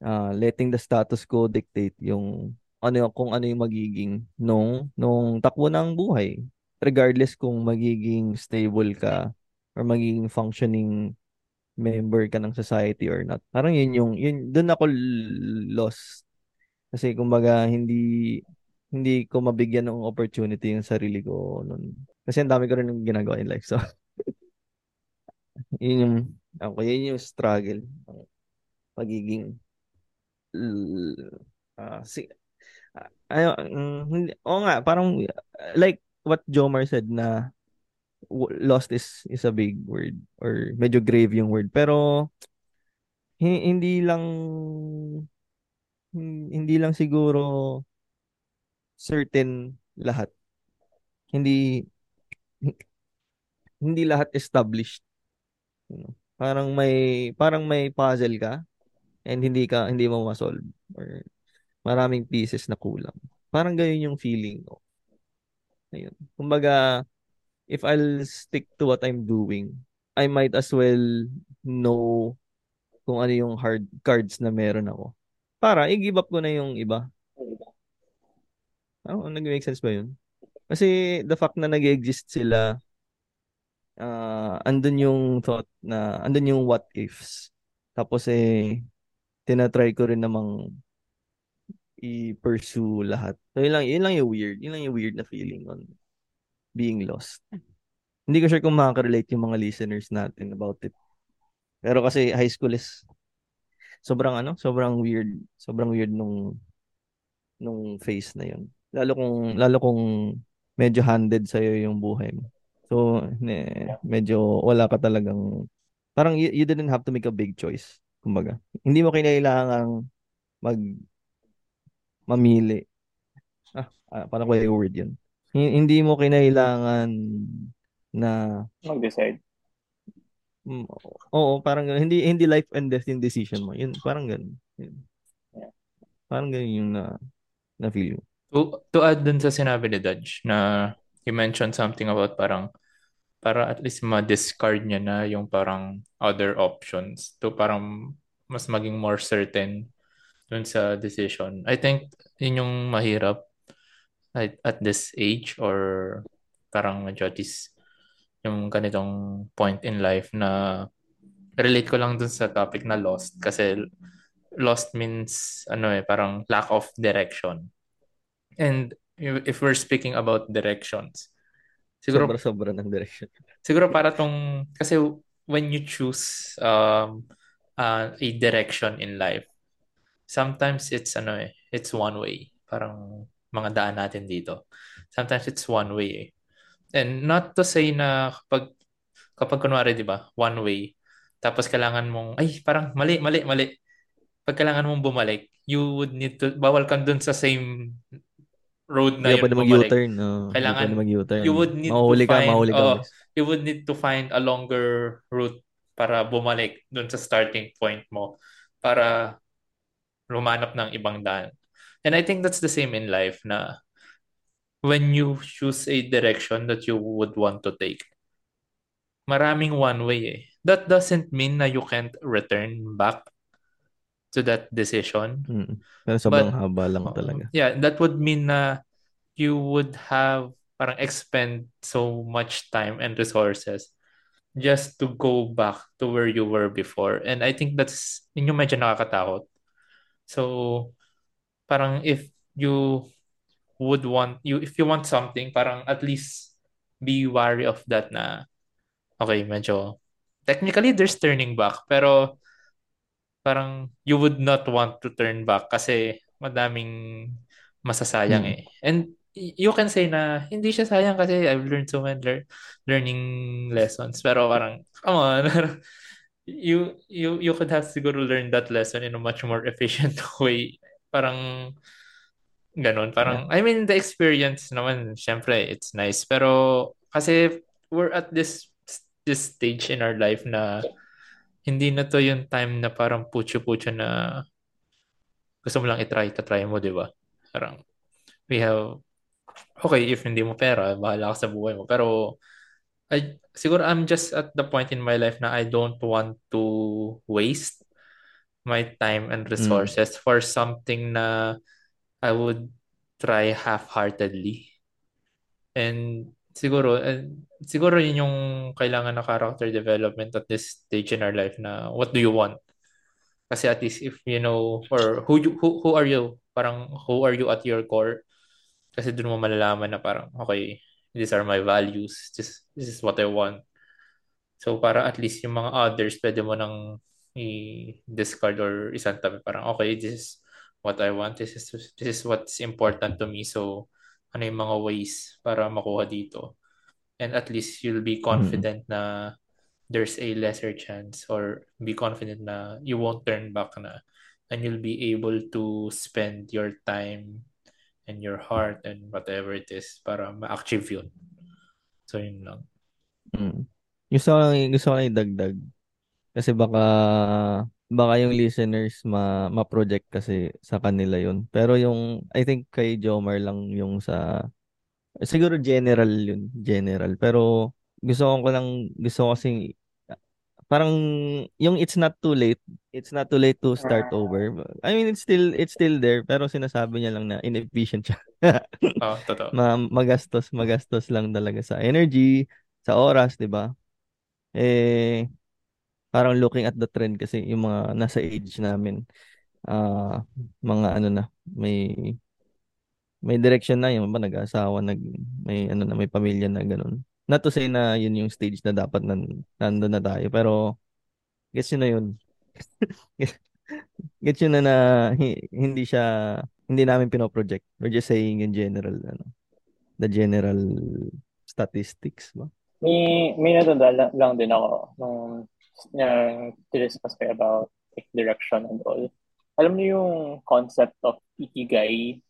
uh, letting the status quo dictate yung ano yung, kung ano yung magiging nung nung takbo ng buhay regardless kung magiging stable ka or magiging functioning member ka ng society or not. Parang yun yung, yun, doon ako lost. Kasi kumbaga, hindi, hindi ko mabigyan ng opportunity yung sarili ko noon. Kasi ang dami ko rin yung ginagawa in life. So, yun yung, ako, yun yung struggle. Pagiging, ah, si, ah, ayo, mm, oo nga, parang, uh, like what Jomar said na, lost is is a big word or medyo grave yung word. Pero hi- hindi lang hin- hindi lang siguro certain lahat. Hindi hindi lahat established parang may parang may puzzle ka and hindi ka hindi mo ma-solve or maraming pieces na kulang. Parang ganyan yung feeling ko. Ayun. Kumbaga if I'll stick to what I'm doing I might as well know kung ano yung hard cards na meron ako. Para i-give up ko na yung iba. Ano, nag-make sense ba yun? Kasi the fact na nag-exist sila, ah andun yung thought na, andun yung what ifs. Tapos eh, tinatry ko rin namang i-pursue lahat. So yun lang, yun lang yung weird. Yun lang yung weird na feeling on being lost. Hindi ko sure kung makaka-relate yung mga listeners natin about it. Pero kasi high school is sobrang ano, sobrang weird, sobrang weird nung nung phase na yun. Lalo kung lalo kung medyo handed sa yung buhay mo. So, ne, medyo wala ka talagang, parang you, you didn't have to make a big choice. Kumbaga, hindi mo kailangang mag, mamili. Ah, ah paano ko i-word yun? Hindi mo kinailangan na mag-decide. Mm, oo, parang ganun. Hindi hindi life and death yung decision mo. Yun, parang ganun. Yun. Parang ganun yung na na feel mo. To, to add dun sa sinabi ni Dodge na he mentioned something about parang para at least ma-discard niya na yung parang other options to parang mas maging more certain dun sa decision. I think yun yung mahirap at, at this age or parang medyo at least yung ganitong point in life na relate ko lang dun sa topic na lost kasi lost means ano eh parang lack of direction. And if we're speaking about directions, siguro sobra-sobra ng direction. Siguro para tong kasi when you choose um uh, a direction in life, sometimes it's ano eh, it's one way. Parang mga daan natin dito. Sometimes it's one way eh. And not to say na kapag kapag kunwari, 'di ba, one way, tapos kailangan mong ay parang mali, mali, mali. Pag kailangan mong bumalik, you would need to bawal kang dun sa same road na yun mag-U-turn. No. Kailangan mag-U-turn. You would need mahuli to find ka, mahuli ka, oh, you would need to find a longer route para bumalik dun sa starting point mo para lumanap ng ibang daan. And I think that's the same in life na when you choose a direction that you would want to take, maraming one way eh. That doesn't mean na you can't return back to that decision. Mm. Pero sobrang But, haba lang talaga. Yeah, that would mean na you would have parang expend so much time and resources just to go back to where you were before. And I think that's, yun yung medyo nakakatakot. So, parang if you would want you if you want something parang at least be wary of that na okay medyo technically there's turning back pero parang you would not want to turn back kasi madaming masasayang hmm. eh and you can say na hindi siya sayang kasi I've learned so many lear- learning lessons pero parang come on you you you could have siguro learn that lesson in a much more efficient way parang ganun. Parang, yeah. I mean, the experience naman, syempre, it's nice. Pero, kasi, we're at this this stage in our life na hindi na to yung time na parang pucho-pucho na gusto mo lang itry, try mo, di ba? Parang, we have, okay, if hindi mo pera, bahala ka sa buhay mo. Pero, I, siguro I'm just at the point in my life na I don't want to waste my time and mm. resources mm. for something na I would try half-heartedly. And siguro, and siguro yun yung kailangan na character development at this stage in our life na what do you want? Kasi at least if you know, or who, you, who, who are you? Parang who are you at your core? Kasi doon mo malalaman na parang, okay, these are my values. This, this is what I want. So para at least yung mga others, pwede mo nang i-discard or isang tabi parang okay this is what I want this is this is what's important to me so ano yung mga ways para makuha dito and at least you'll be confident mm-hmm. na there's a lesser chance or be confident na you won't turn back na and you'll be able to spend your time and your heart and whatever it is para ma-achieve yun. So, yun lang. Mm. Gusto ko lang, gusto ko lang idagdag kasi baka baka yung listeners ma ma-project kasi sa kanila yun. Pero yung I think kay Jomar lang yung sa siguro general yun, general. Pero gusto ko lang gusto ko kasi parang yung it's not too late. It's not too late to start over. I mean it's still it's still there pero sinasabi niya lang na inefficient siya. oh, totoo. Ma magastos, magastos lang talaga sa energy, sa oras, 'di ba? Eh parang looking at the trend kasi yung mga nasa age namin uh, mga ano na may may direction na yung ba nag-asawa nag may ano na may pamilya na ganun. Not to say na yun yung stage na dapat nan, nandun na tayo pero gets yun na yun. Gets yun na na hindi siya hindi namin pinoproject. We're just saying in general ano the general statistics ba? May, may natanda lang din ako. Nung uh, to-discuss kayo about like, direction and all. Alam niyo yung concept of ikigai?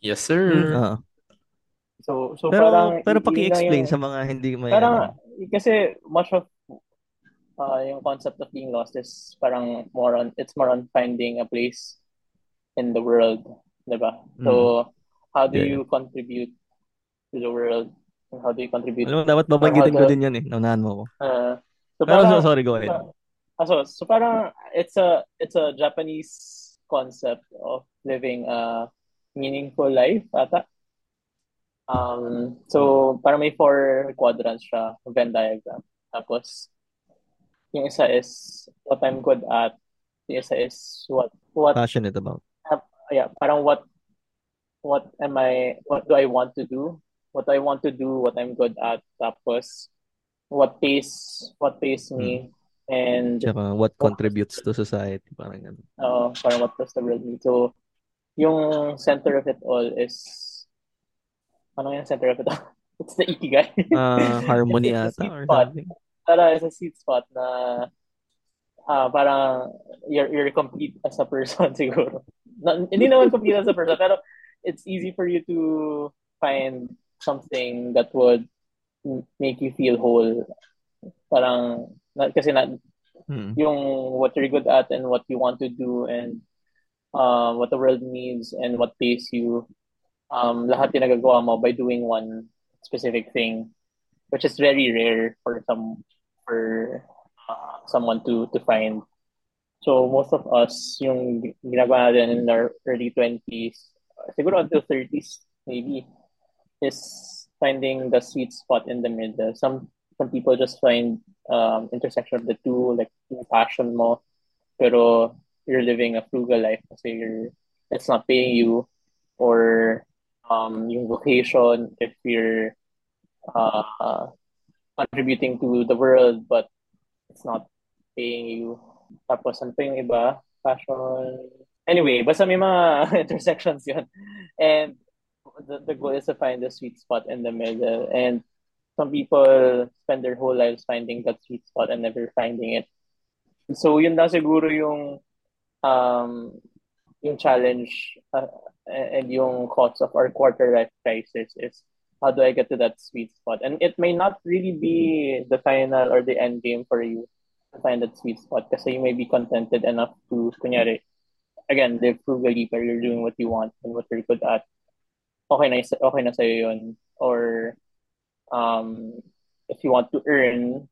Yes, sir. Ah. So, so Pero parang... pero paki-explain yung- sa mga hindi may Parang, ano. kasi much of uh, yung concept of being lost is parang more on, it's more on finding a place in the world, diba? So, how do Mm. Yeah. you contribute to the world? And how do you contribute? Alam mo, dapat babanggitin ko din yan eh. Naunahan mo ko. Uh, so, parang, so, sorry, go ahead. Ah, so, so parang it's a it's a Japanese concept of living a meaningful life ata. Um, so parang may four quadrants siya, Venn diagram. Tapos yung isa is what I'm good at. Yung isa is what what Passionate about. yeah, parang what what am I what do I want to do? What I want to do, what I'm good at. Tapos what pays what pays me and Tsaka what contributes to society. Parang ano. uh, parang what does the world need. So, yung center of it all is, ano yung center of it all? It's the ikigai. Ah, harmony It's ata or spot. something. Para it's a sweet spot na ah parang you're, you're complete as a person siguro. Na, hindi naman complete as a person, pero it's easy for you to find something that would make you feel whole. Parang, na, kasi na, Hmm. yung what you're good at and what you want to do and um, what the world needs and what pays you. Um, lahat yung nagagawa mo by doing one specific thing, which is very rare for some for uh, someone to to find. So most of us, yung ginagawa natin in our early 20s, siguro until 30s maybe, is finding the sweet spot in the middle. Some some people just find um, intersection of the two, like passion mo, pero you're living a frugal life kasi you're, it's not paying you, or um, yung vocation, if you're uh, contributing to the world, but it's not paying you. Tapos, ano iba? Passion. Anyway, basta may mga intersections yun. And the, the goal is to find the sweet spot in the middle. And some people spend their whole lives finding that sweet spot and never finding it. So yun lang siguro yung um yung challenge uh, and yung cause of our quarter life crisis is how do I get to that sweet spot? And it may not really be the final or the end game for you to find that sweet spot kasi you may be contented enough to kunyari again live frugally but you're doing what you want and what you're good at. Okay na okay na sa'yo yun. Or um, if you want to earn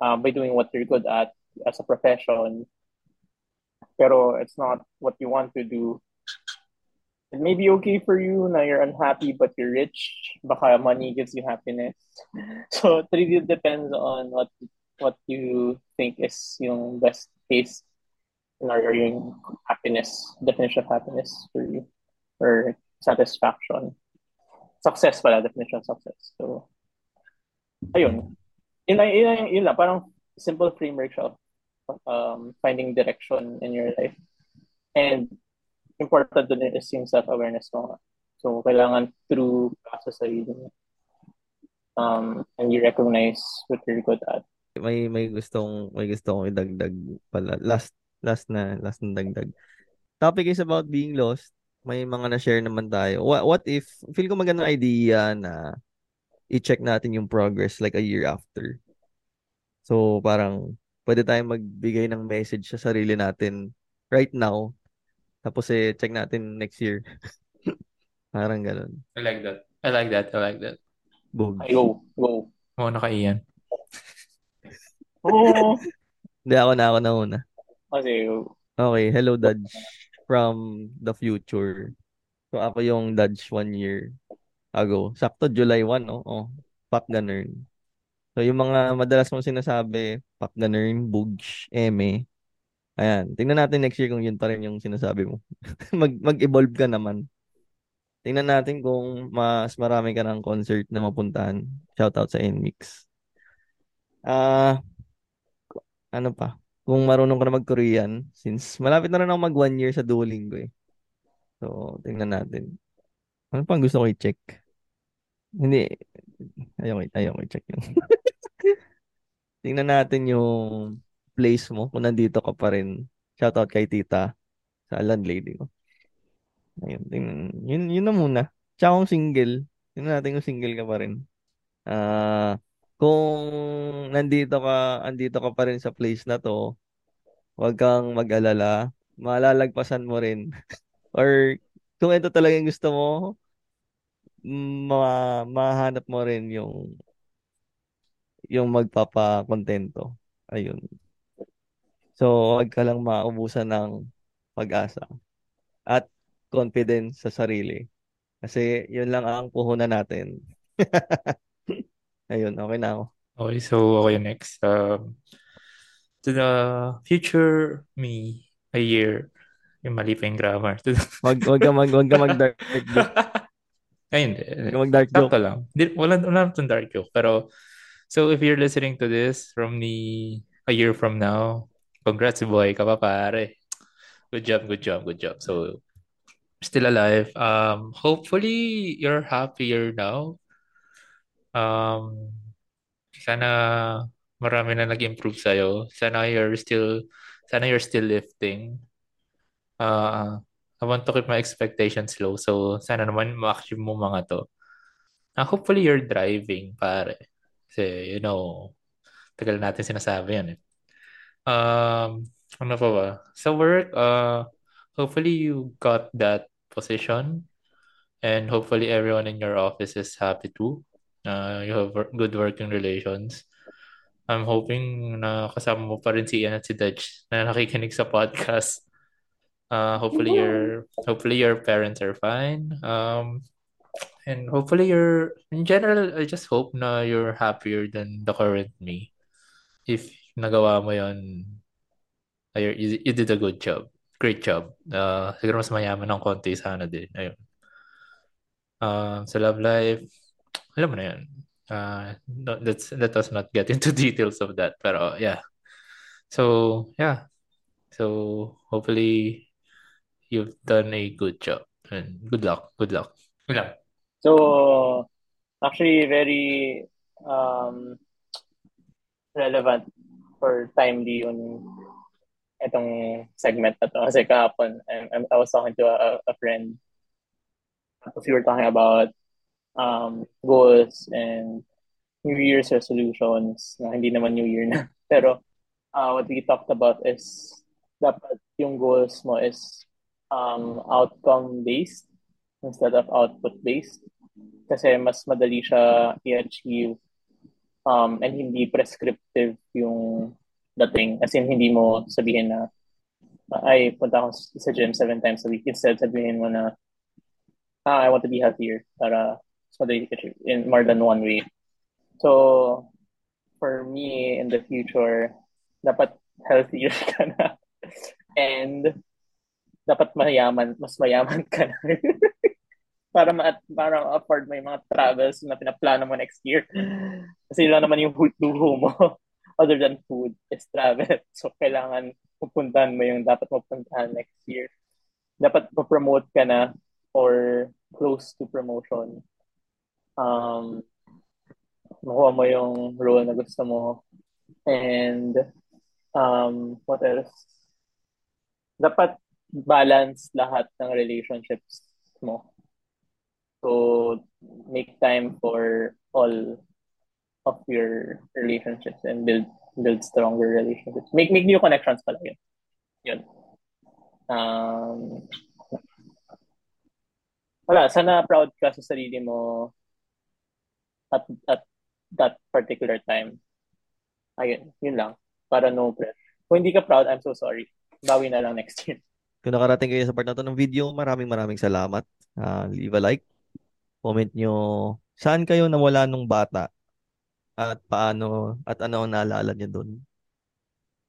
uh, by doing what you're good at as a profession, pero it's not what you want to do, it may be okay for you na you're unhappy but you're rich. Baka money gives you happiness. So it really depends on what what you think is yung best case or yung happiness, definition of happiness for you, or satisfaction. Success pala, definition of success. So, ayun. Yun yun, yun lang, parang simple framework siya um, finding direction in your life. And important dun is yung self-awareness mo. So, kailangan through process sa sarili mo. Um, and you recognize what you're good at. May may gustong may gusto kong idagdag pala. Last last na last na dagdag. Topic is about being lost. May mga na-share naman tayo. What what if feel ko magandang idea na i-check natin yung progress like a year after. So parang pwede tayong magbigay ng message sa sarili natin right now. Tapos eh check natin next year. parang ganun. I like that. I like that. I like that. Bog. Ay, go, go. Oo, naka-iyan. Oo. Hindi ako na ako na una. Kasi, Okay, hello Dodge from the future. So ako yung Dodge one year ago. Sakto July 1, no? Oh, Pak Ganern. So yung mga madalas mong sinasabi, Pak Ganern, Bugs, Eme. Ayan, tingnan natin next year kung yun pa rin yung sinasabi mo. Mag mag-evolve ka naman. Tingnan natin kung mas marami ka ng concert na mapuntahan. Shoutout sa NMix. Ah, ano pa? Kung marunong ka na mag-Korean, since malapit na rin ako mag one year sa Duolingo eh. So, tingnan natin. Ano pang gusto ko i-check? Hindi, Ayaw, ayaw, i-check yun. Tingnan natin yung place mo kung nandito ka pa rin. Shoutout kay tita sa landlady ko. Ayun, tingnan. Yun, yun na muna. Tsaka single, tingnan natin kung single ka pa rin. Ah, kung nandito ka, andito ka pa rin sa place na to, huwag kang mag-alala. Malalagpasan mo rin. Or kung ito talaga yung gusto mo, ma mahanap mo rin yung yung magpapakontento. Ayun. So, huwag ka lang maubusan ng pag-asa at confidence sa sarili. Kasi yun lang ang puhunan natin. Ayun, okay na ako. Okay, so yung next. Um, to the future me, a year. Yung mali pa yung grammar. Wag, wag ka mag, wag ka mag dark joke. Ay, hindi. Wag ka mag dark joke. Sakto lang. Di, wala, wala naman dark joke. Pero, so if you're listening to this from the, a year from now, congrats boy ka pa pare. Good job, good job, good job. So, still alive. Um, hopefully, you're happier now. Um, sana marami na nag-improve sa'yo. Sana you're still, sana you're still lifting. Uh, I want to keep my expectations low. So, sana naman ma-achieve mo mga to. Uh, hopefully, you're driving, pare. Kasi, you know, tagal natin sinasabi yan eh. Um, ano pa ba? Sa work, uh, hopefully you got that position and hopefully everyone in your office is happy too. Uh, you have good working relations. I'm hoping na kasama mo pa rin si Ian at si Dutch na nakikinig sa podcast. Uh, hopefully your hopefully your parents are fine. Um, and hopefully you're in general I just hope na you're happier than the current me. If nagawa mo yon you, you did a good job. Great job. Uh, siguro mas mayaman ng konti sana din. Ayun. Uh, sa love life, alam mo na yun. Uh, let's, let us not get into details of that. Pero yeah. So, yeah. So, hopefully, you've done a good job. And good luck. Good luck. Good luck. So, actually, very um, relevant for timely yung itong segment na to. Kasi kahapon, I, I was talking to a, a friend. Tapos we were talking about um, goals and New Year's resolutions na hindi naman New Year na. Pero uh, what we talked about is dapat yung goals mo is um, outcome-based instead of output-based. Kasi mas madali siya i-achieve um, and hindi prescriptive yung dating. As in, hindi mo sabihin na ay, punta ako sa gym seven times a week. Instead, sabihin mo na ah, I want to be healthier para so they in more than one way. So, for me, in the future, dapat healthier ka na. And, dapat mayaman, mas mayaman ka na. para ma para afford mo yung mga travels na pinaplano mo next year. Kasi lang naman yung luho mo other than food is travel. So, kailangan pupuntahan mo yung dapat mapuntahan next year. Dapat pa-promote ka na or close to promotion um, makuha mo yung role na gusto mo. And um, what else? Dapat balance lahat ng relationships mo. So, make time for all of your relationships and build build stronger relationships. Make make new connections pala yun. Yun. Um, wala, sana proud ka sa sarili mo at, at that particular time. Ayun, yun lang. Para no pressure. Kung hindi ka proud, I'm so sorry. Bawi na lang next year. Kung nakarating kayo sa part na to ng video, maraming maraming salamat. Uh, leave a like. Comment nyo saan kayo nawala nung bata at paano at ano ang naalala niyo doon.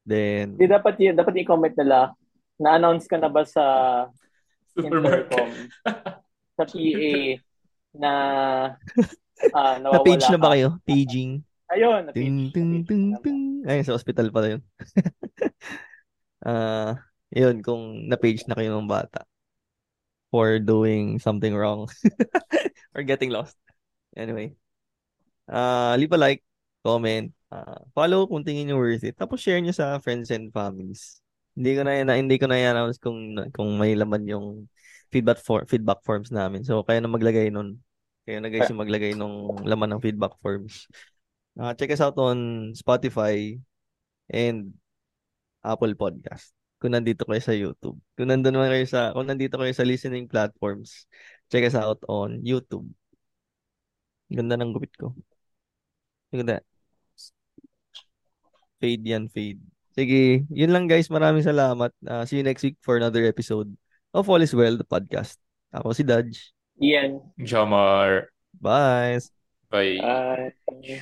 Then Di dapat y- dapat i-comment nila na-announce ka na ba sa Intercom sa PA na Ah, na page na ba kayo? Paging. Ayun, na page. Ting, ting, ting, ting. Ayun, sa hospital pala yun. Ah, uh, yun, kung na-page na kayo ng bata for doing something wrong or getting lost. Anyway, Ah, leave a like, comment, ah, follow kung tingin nyo worth it. Tapos share nyo sa friends and families. Hindi ko na yan, hindi ko na i-announce kung kung may laman yung feedback for feedback forms namin. So kaya na maglagay nun. Kaya na guys yung maglagay nung laman ng feedback forms. Ah, check us out on Spotify and Apple Podcast. Kung nandito kayo sa YouTube. Kung nandun naman kayo sa kung nandito kayo sa listening platforms, check us out on YouTube. Ganda ng gupit ko. Look at that. Fade yan, fade. Sige, yun lang guys. Maraming salamat. Uh, see you next week for another episode of All is Well, the podcast. Ako si Dodge. Ian. Jamar. Bye. Bye. Bye.